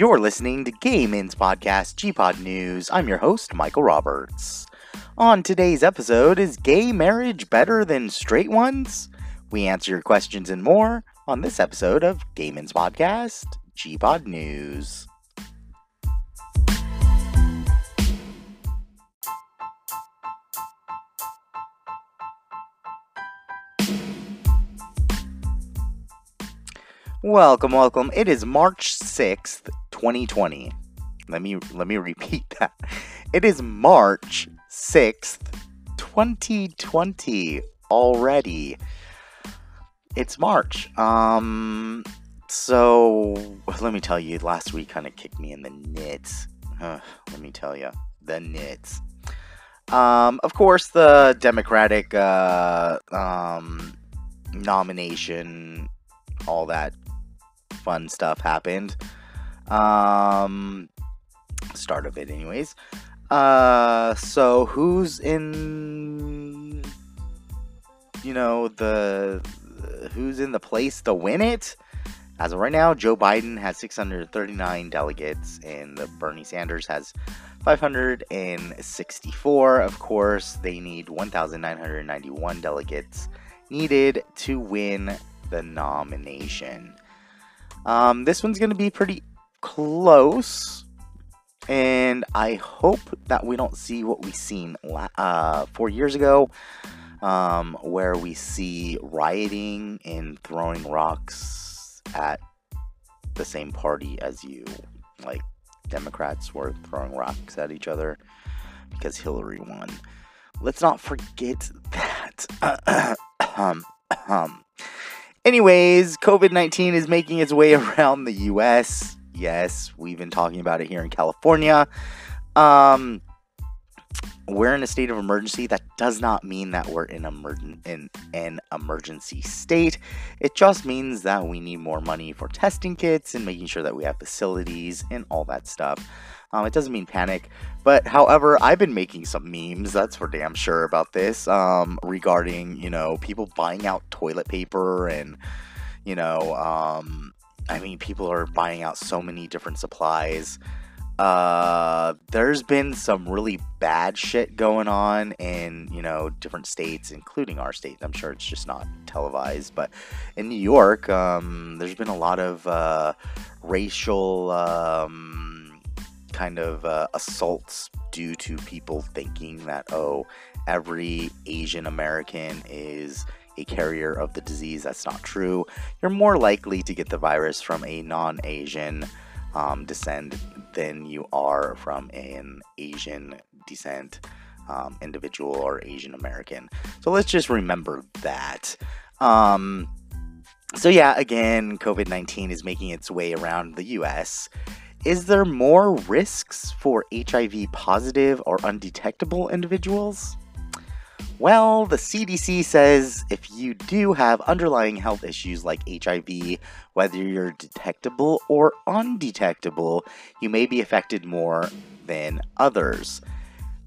You're listening to Gayman's Podcast G-Pod News. I'm your host, Michael Roberts. On today's episode, is gay marriage better than straight ones? We answer your questions and more on this episode of Gayman's Podcast G-Pod News. Welcome, welcome. It is March 6th, 2020. Let me let me repeat that. It is March 6th, 2020 already. It's March. Um so let me tell you, last week kind of kicked me in the nits. Uh, let me tell you, the nits. Um, of course, the Democratic uh, um, nomination, all that fun stuff happened. Um, start of it, anyways. Uh, so who's in? You know the who's in the place to win it? As of right now, Joe Biden has 639 delegates, and Bernie Sanders has 564. Of course, they need 1,991 delegates needed to win the nomination. Um, this one's going to be pretty close. And I hope that we don't see what we seen uh, four years ago, um, where we see rioting and throwing rocks at the same party as you. Like Democrats were throwing rocks at each other because Hillary won. Let's not forget that. um, um, Anyways, COVID 19 is making its way around the US. Yes, we've been talking about it here in California. Um, we're in a state of emergency. That does not mean that we're in, in an emergency state. It just means that we need more money for testing kits and making sure that we have facilities and all that stuff. Um, it doesn't mean panic, but however, I've been making some memes. That's for damn sure about this. Um, regarding you know people buying out toilet paper and you know, um, I mean, people are buying out so many different supplies. Uh, there's been some really bad shit going on in you know different states, including our state. I'm sure it's just not televised, but in New York, um, there's been a lot of uh, racial. Um, kind of uh, assaults due to people thinking that, oh, every Asian American is a carrier of the disease. That's not true. You're more likely to get the virus from a non Asian um, descent than you are from an Asian descent um, individual or Asian American. So let's just remember that. Um, so, yeah, again, COVID 19 is making its way around the US. Is there more risks for HIV positive or undetectable individuals? Well, the CDC says if you do have underlying health issues like HIV, whether you're detectable or undetectable, you may be affected more than others.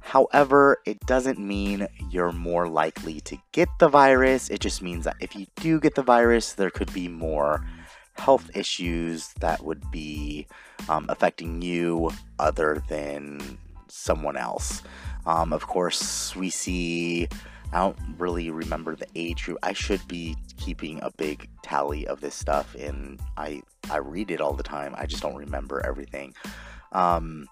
However, it doesn't mean you're more likely to get the virus. It just means that if you do get the virus, there could be more health issues that would be um, affecting you other than someone else. Um, of course, we see. I don't really remember the age group. I should be keeping a big tally of this stuff, and I I read it all the time. I just don't remember everything. Um,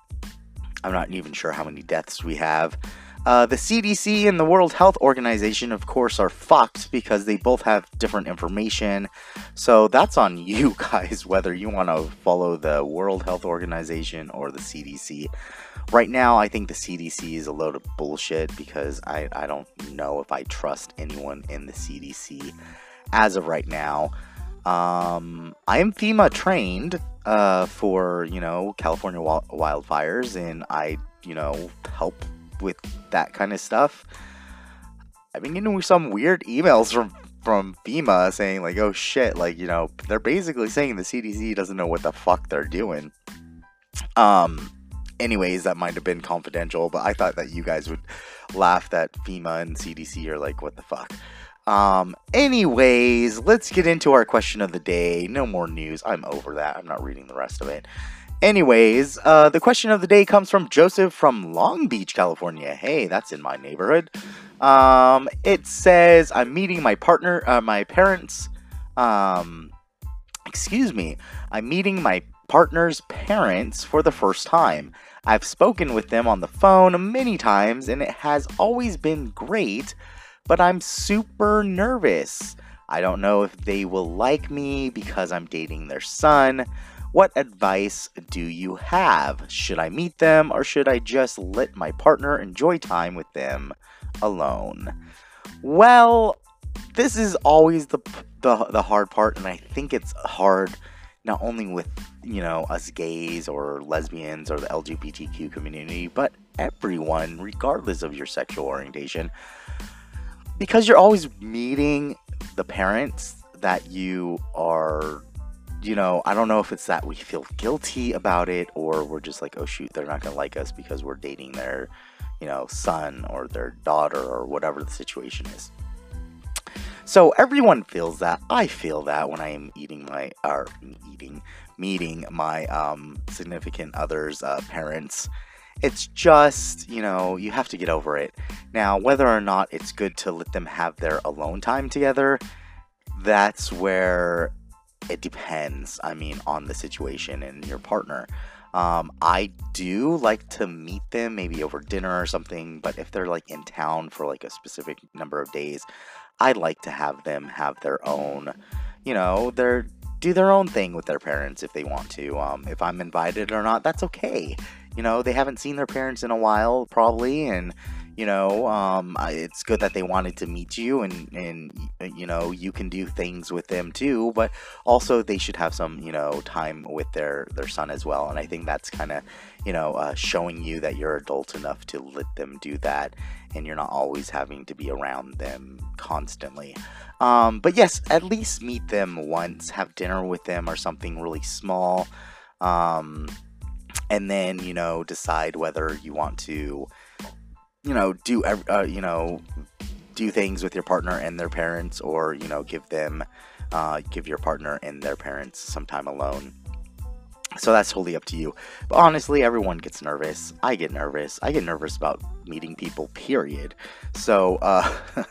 I'm not even sure how many deaths we have. Uh, the CDC and the World Health Organization, of course, are fucked because they both have different information. So that's on you guys whether you want to follow the World Health Organization or the CDC. Right now, I think the CDC is a load of bullshit because I, I don't know if I trust anyone in the CDC as of right now. Um, I am FEMA trained uh, for, you know, California wildfires, and I, you know, help with that kind of stuff. I've been getting some weird emails from from FEMA saying like, "Oh shit!" Like you know, they're basically saying the CDC doesn't know what the fuck they're doing. Um. Anyways, that might have been confidential, but I thought that you guys would laugh that FEMA and CDC are like, "What the fuck." Um, anyways, let's get into our question of the day. No more news. I'm over that. I'm not reading the rest of it. Anyways, uh, the question of the day comes from Joseph from Long Beach, California. Hey, that's in my neighborhood. Um, it says, I'm meeting my partner, uh, my parents. Um, excuse me. I'm meeting my partner's parents for the first time. I've spoken with them on the phone many times and it has always been great, but I'm super nervous. I don't know if they will like me because I'm dating their son. What advice do you have? Should I meet them or should I just let my partner enjoy time with them alone? Well, this is always the the, the hard part and I think it's hard not only with you know us gays or lesbians or the LGBTQ community, but everyone, regardless of your sexual orientation, because you're always meeting the parents that you are. You know, I don't know if it's that we feel guilty about it or we're just like, oh shoot, they're not gonna like us because we're dating their, you know, son or their daughter or whatever the situation is. So everyone feels that. I feel that when I am eating my or eating meeting my um, significant other's uh, parents. It's just, you know, you have to get over it. Now, whether or not it's good to let them have their alone time together, that's where it depends. I mean, on the situation and your partner. Um, I do like to meet them maybe over dinner or something, but if they're like in town for like a specific number of days, I'd like to have them have their own, you know, their do their own thing with their parents if they want to. Um, if I'm invited or not, that's okay. You know, they haven't seen their parents in a while, probably, and you know, um, it's good that they wanted to meet you, and and you know, you can do things with them too. But also, they should have some, you know, time with their their son as well. And I think that's kind of, you know, uh, showing you that you're adult enough to let them do that, and you're not always having to be around them constantly. Um, but yes, at least meet them once, have dinner with them, or something really small. Um, and then you know decide whether you want to you know do uh, you know do things with your partner and their parents or you know give them uh, give your partner and their parents some time alone. So that's totally up to you. But honestly everyone gets nervous. I get nervous. I get nervous about meeting people period. So uh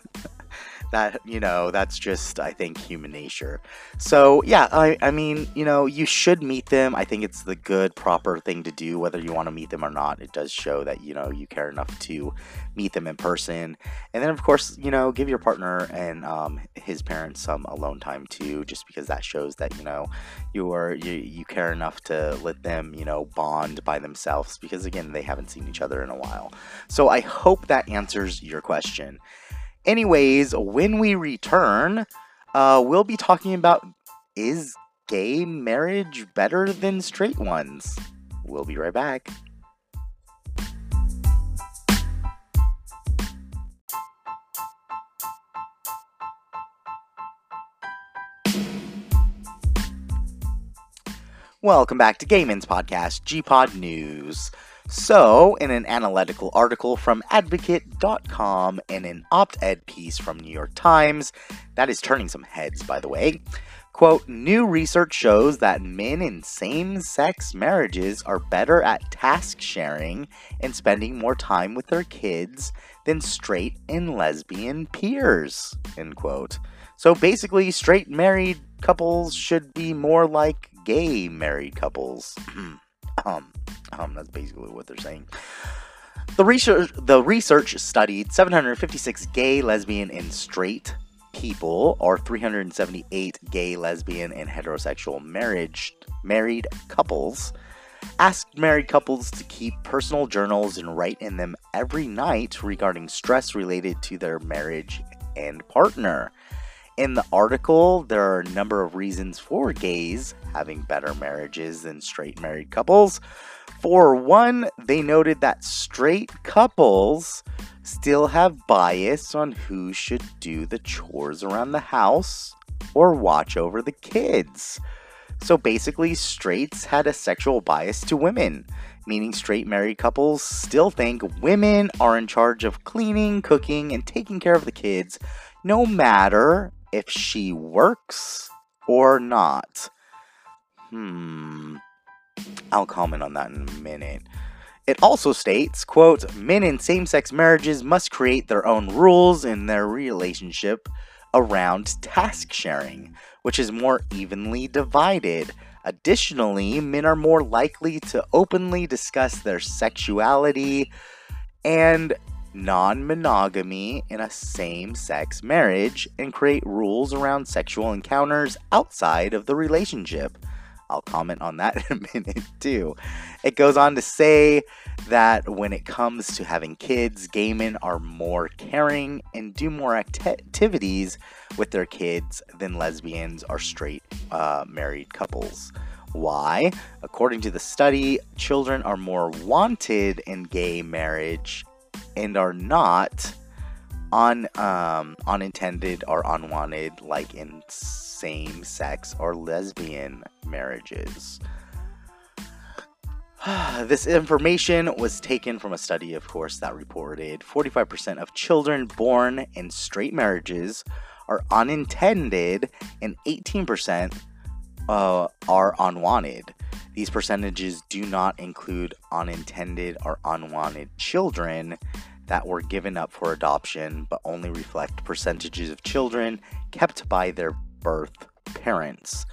that you know that's just i think human nature. So yeah I, I mean you know you should meet them. I think it's the good proper thing to do whether you want to meet them or not. It does show that you know you care enough to meet them in person. And then of course you know give your partner and um, his parents some alone time too just because that shows that you know you are you, you care enough to let them you know bond by themselves because again they haven't seen each other in a while. So i hope that answers your question Anyways, when we return, uh, we'll be talking about is gay marriage better than straight ones? We'll be right back. Welcome back to Gayman's podcast, G-Pod News. So, in an analytical article from Advocate.com and an op ed piece from New York Times, that is turning some heads, by the way, quote, new research shows that men in same sex marriages are better at task sharing and spending more time with their kids than straight and lesbian peers, end quote. So basically, straight married couples should be more like gay married couples. um, um, that's basically what they're saying. The research, the research studied 756 gay, lesbian, and straight people, or 378 gay, lesbian, and heterosexual marriage married couples. Asked married couples to keep personal journals and write in them every night regarding stress related to their marriage and partner. In the article, there are a number of reasons for gays having better marriages than straight married couples. For one, they noted that straight couples still have bias on who should do the chores around the house or watch over the kids. So basically, straights had a sexual bias to women, meaning straight married couples still think women are in charge of cleaning, cooking, and taking care of the kids, no matter if she works or not. Hmm. I'll comment on that in a minute. It also states, quote, men in same-sex marriages must create their own rules in their relationship around task sharing, which is more evenly divided. Additionally, men are more likely to openly discuss their sexuality and non monogamy in a same sex marriage and create rules around sexual encounters outside of the relationship. I'll comment on that in a minute too. It goes on to say that when it comes to having kids, gay men are more caring and do more act- activities with their kids than lesbians or straight uh, married couples. Why? According to the study, children are more wanted in gay marriage and are not un, um, unintended or unwanted like in same sex or lesbian marriages. this information was taken from a study, of course, that reported 45% of children born in straight marriages are unintended and 18% uh, are unwanted. These percentages do not include unintended or unwanted children that were given up for adoption, but only reflect percentages of children kept by their birth parents.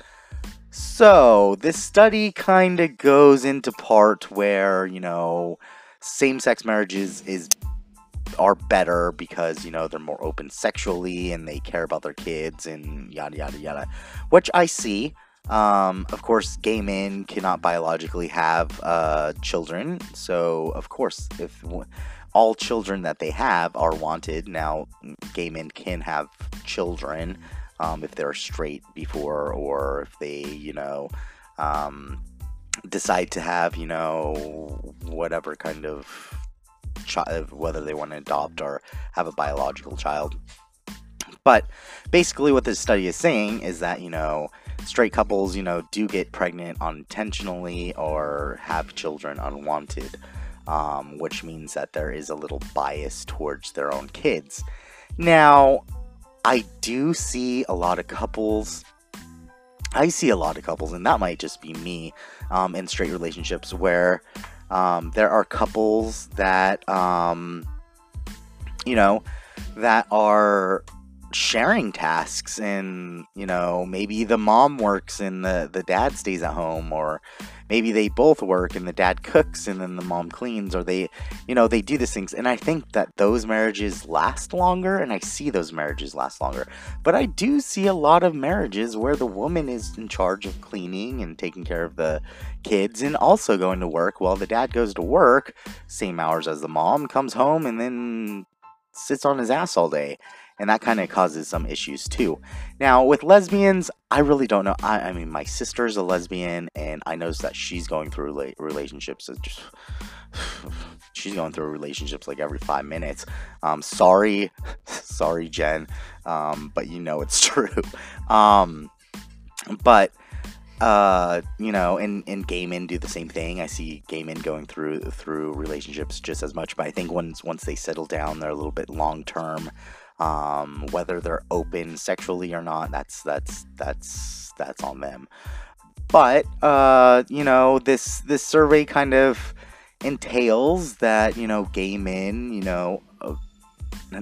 So, this study kind of goes into part where, you know, same-sex marriages is are better because, you know, they're more open sexually and they care about their kids and yada yada yada, which I see. Um, of course, gay men cannot biologically have uh, children, so of course, if all children that they have are wanted, now gay men can have children um, if they're straight before, or if they, you know, um, decide to have, you know, whatever kind of child, whether they want to adopt or have a biological child. But basically, what this study is saying is that, you know, straight couples, you know, do get pregnant unintentionally or have children unwanted, um, which means that there is a little bias towards their own kids. Now, I do see a lot of couples. I see a lot of couples, and that might just be me um, in straight relationships where um, there are couples that, um, you know, that are sharing tasks and you know maybe the mom works and the the dad stays at home or maybe they both work and the dad cooks and then the mom cleans or they you know they do these things. And i think that those marriages last longer and i see those marriages last longer. But i do see a lot of marriages where the woman is in charge of cleaning and taking care of the kids and also going to work while the dad goes to work same hours as the mom comes home and then sits on his ass all day and that kind of causes some issues too. Now, with lesbians, I really don't know. I, I mean, my sister's a lesbian, and I noticed that she's going through rela- relationships. Just, she's going through relationships like every five minutes. Um, sorry, sorry, Jen, um, but you know it's true. Um, but uh you know and and gay men do the same thing i see gay men going through through relationships just as much but i think once once they settle down they're a little bit long term um, whether they're open sexually or not, that's that's that's that's on them. But uh, you know, this this survey kind of entails that you know gay men, you know, uh,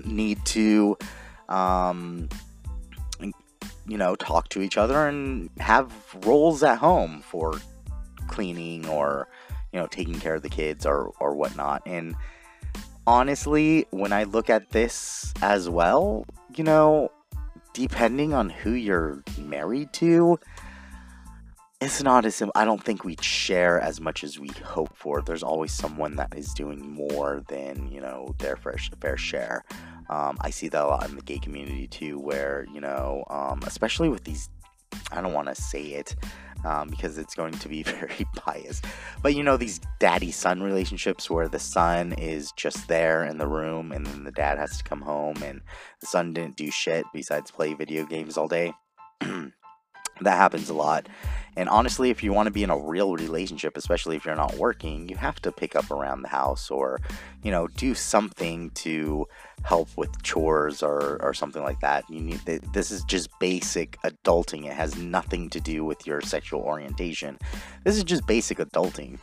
need to um, you know talk to each other and have roles at home for cleaning or you know taking care of the kids or or whatnot and honestly, when I look at this as well, you know, depending on who you're married to, it's not as simple. I don't think we share as much as we hope for. There's always someone that is doing more than, you know, their fair, fair share. Um, I see that a lot in the gay community too, where, you know, um, especially with these, I don't want to say it, um, because it's going to be very biased. But you know, these daddy son relationships where the son is just there in the room and then the dad has to come home and the son didn't do shit besides play video games all day. That happens a lot. And honestly, if you want to be in a real relationship, especially if you're not working, you have to pick up around the house or, you know, do something to help with chores or, or something like that. You need this is just basic adulting. It has nothing to do with your sexual orientation. This is just basic adulting.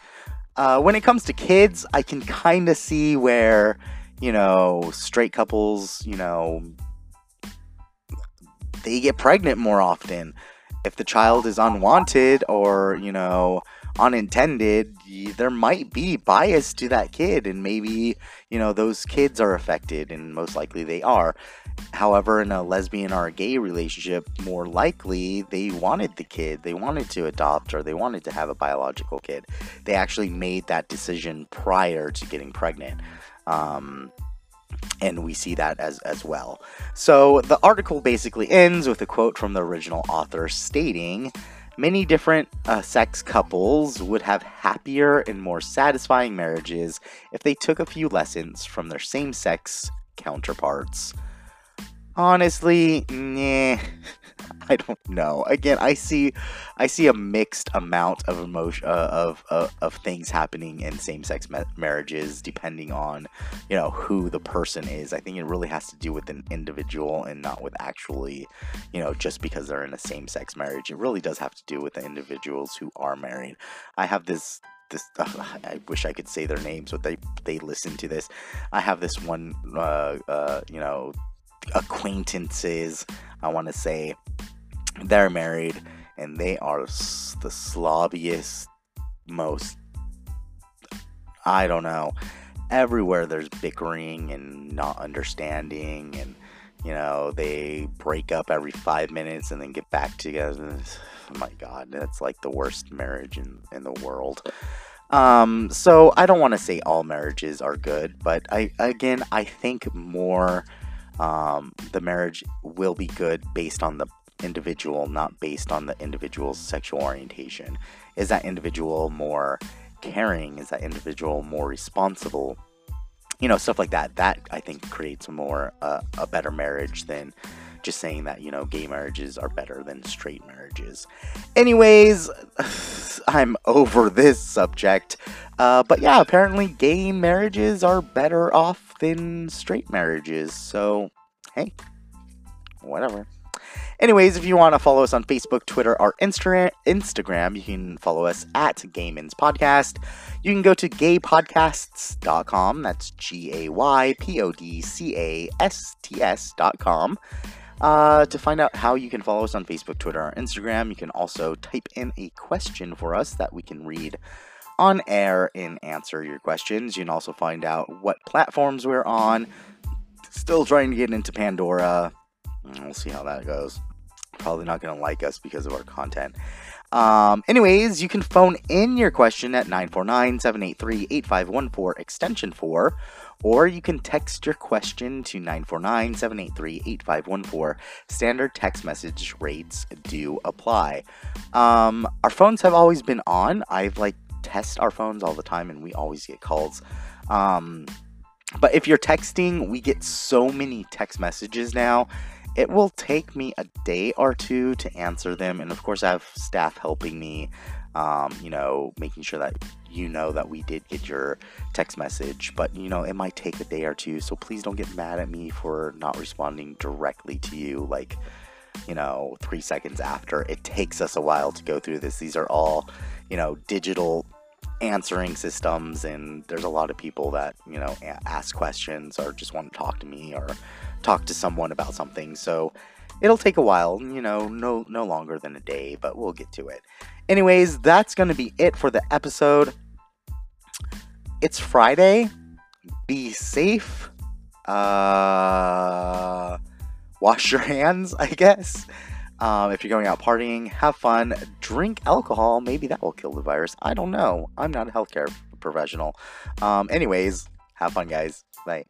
Uh, when it comes to kids, I can kind of see where, you know, straight couples, you know, they get pregnant more often if the child is unwanted or, you know, unintended, there might be bias to that kid, and maybe, you know, those kids are affected, and most likely they are. However, in a lesbian or a gay relationship, more likely they wanted the kid, they wanted to adopt, or they wanted to have a biological kid. They actually made that decision prior to getting pregnant. Um, and we see that as as well. So the article basically ends with a quote from the original author stating many different uh, sex couples would have happier and more satisfying marriages if they took a few lessons from their same sex counterparts. Honestly, nah. I don't know. Again, I see, I see a mixed amount of emotion uh, of, of uh, of things happening in same-sex ma- marriages, depending on you know who the person is. I think it really has to do with an individual and not with actually, you know, just because they're in a same-sex marriage. It really does have to do with the individuals who are married. I have this this uh, I wish I could say their names, but they they listen to this. I have this one, uh, uh, you know, acquaintances. I want to say they're married and they are the slobbiest, most. I don't know. Everywhere there's bickering and not understanding, and you know, they break up every five minutes and then get back together. Oh my god, that's like the worst marriage in, in the world. Um, so I don't want to say all marriages are good, but I again I think more um, the marriage will be good based on the individual, not based on the individual's sexual orientation. Is that individual more caring? Is that individual more responsible? You know, stuff like that. That I think creates more uh, a better marriage than just saying that you know gay marriages are better than straight marriages. Anyways, I'm over this subject. Uh, but yeah, apparently gay marriages are better off than straight marriages. So hey, whatever. Anyways, if you want to follow us on Facebook, Twitter, or Insta- Instagram, you can follow us at Gaymans Podcast. You can go to gaypodcasts.com. That's G A Y P O D C A S T S.com. Uh, to find out how you can follow us on Facebook, Twitter, or Instagram, you can also type in a question for us that we can read on air and answer your questions. You can also find out what platforms we're on. Still trying to get into Pandora. We'll see how that goes probably not going to like us because of our content. Um, anyways, you can phone in your question at 949 783 8514 extension 4, or you can text your question to 949 783 8514. Standard text message rates do apply. Um, our phones have always been on. I've like test our phones all the time and we always get calls. Um, but if you're texting, we get so many text messages now it will take me a day or two to answer them. And of course, I have staff helping me, um, you know, making sure that you know that we did get your text message. But, you know, it might take a day or two. So please don't get mad at me for not responding directly to you. Like, you know, three seconds after. It takes us a while to go through this. These are all, you know, digital answering systems and there's a lot of people that you know ask questions or just want to talk to me or talk to someone about something. So it'll take a while, you know, no no longer than a day, but we'll get to it. Anyways, that's going to be it for the episode. It's Friday. Be safe. Uh wash your hands, I guess. Um, if you're going out partying, have fun, drink alcohol. Maybe that will kill the virus. I don't know. I'm not a healthcare professional. Um, anyways, have fun, guys. Bye.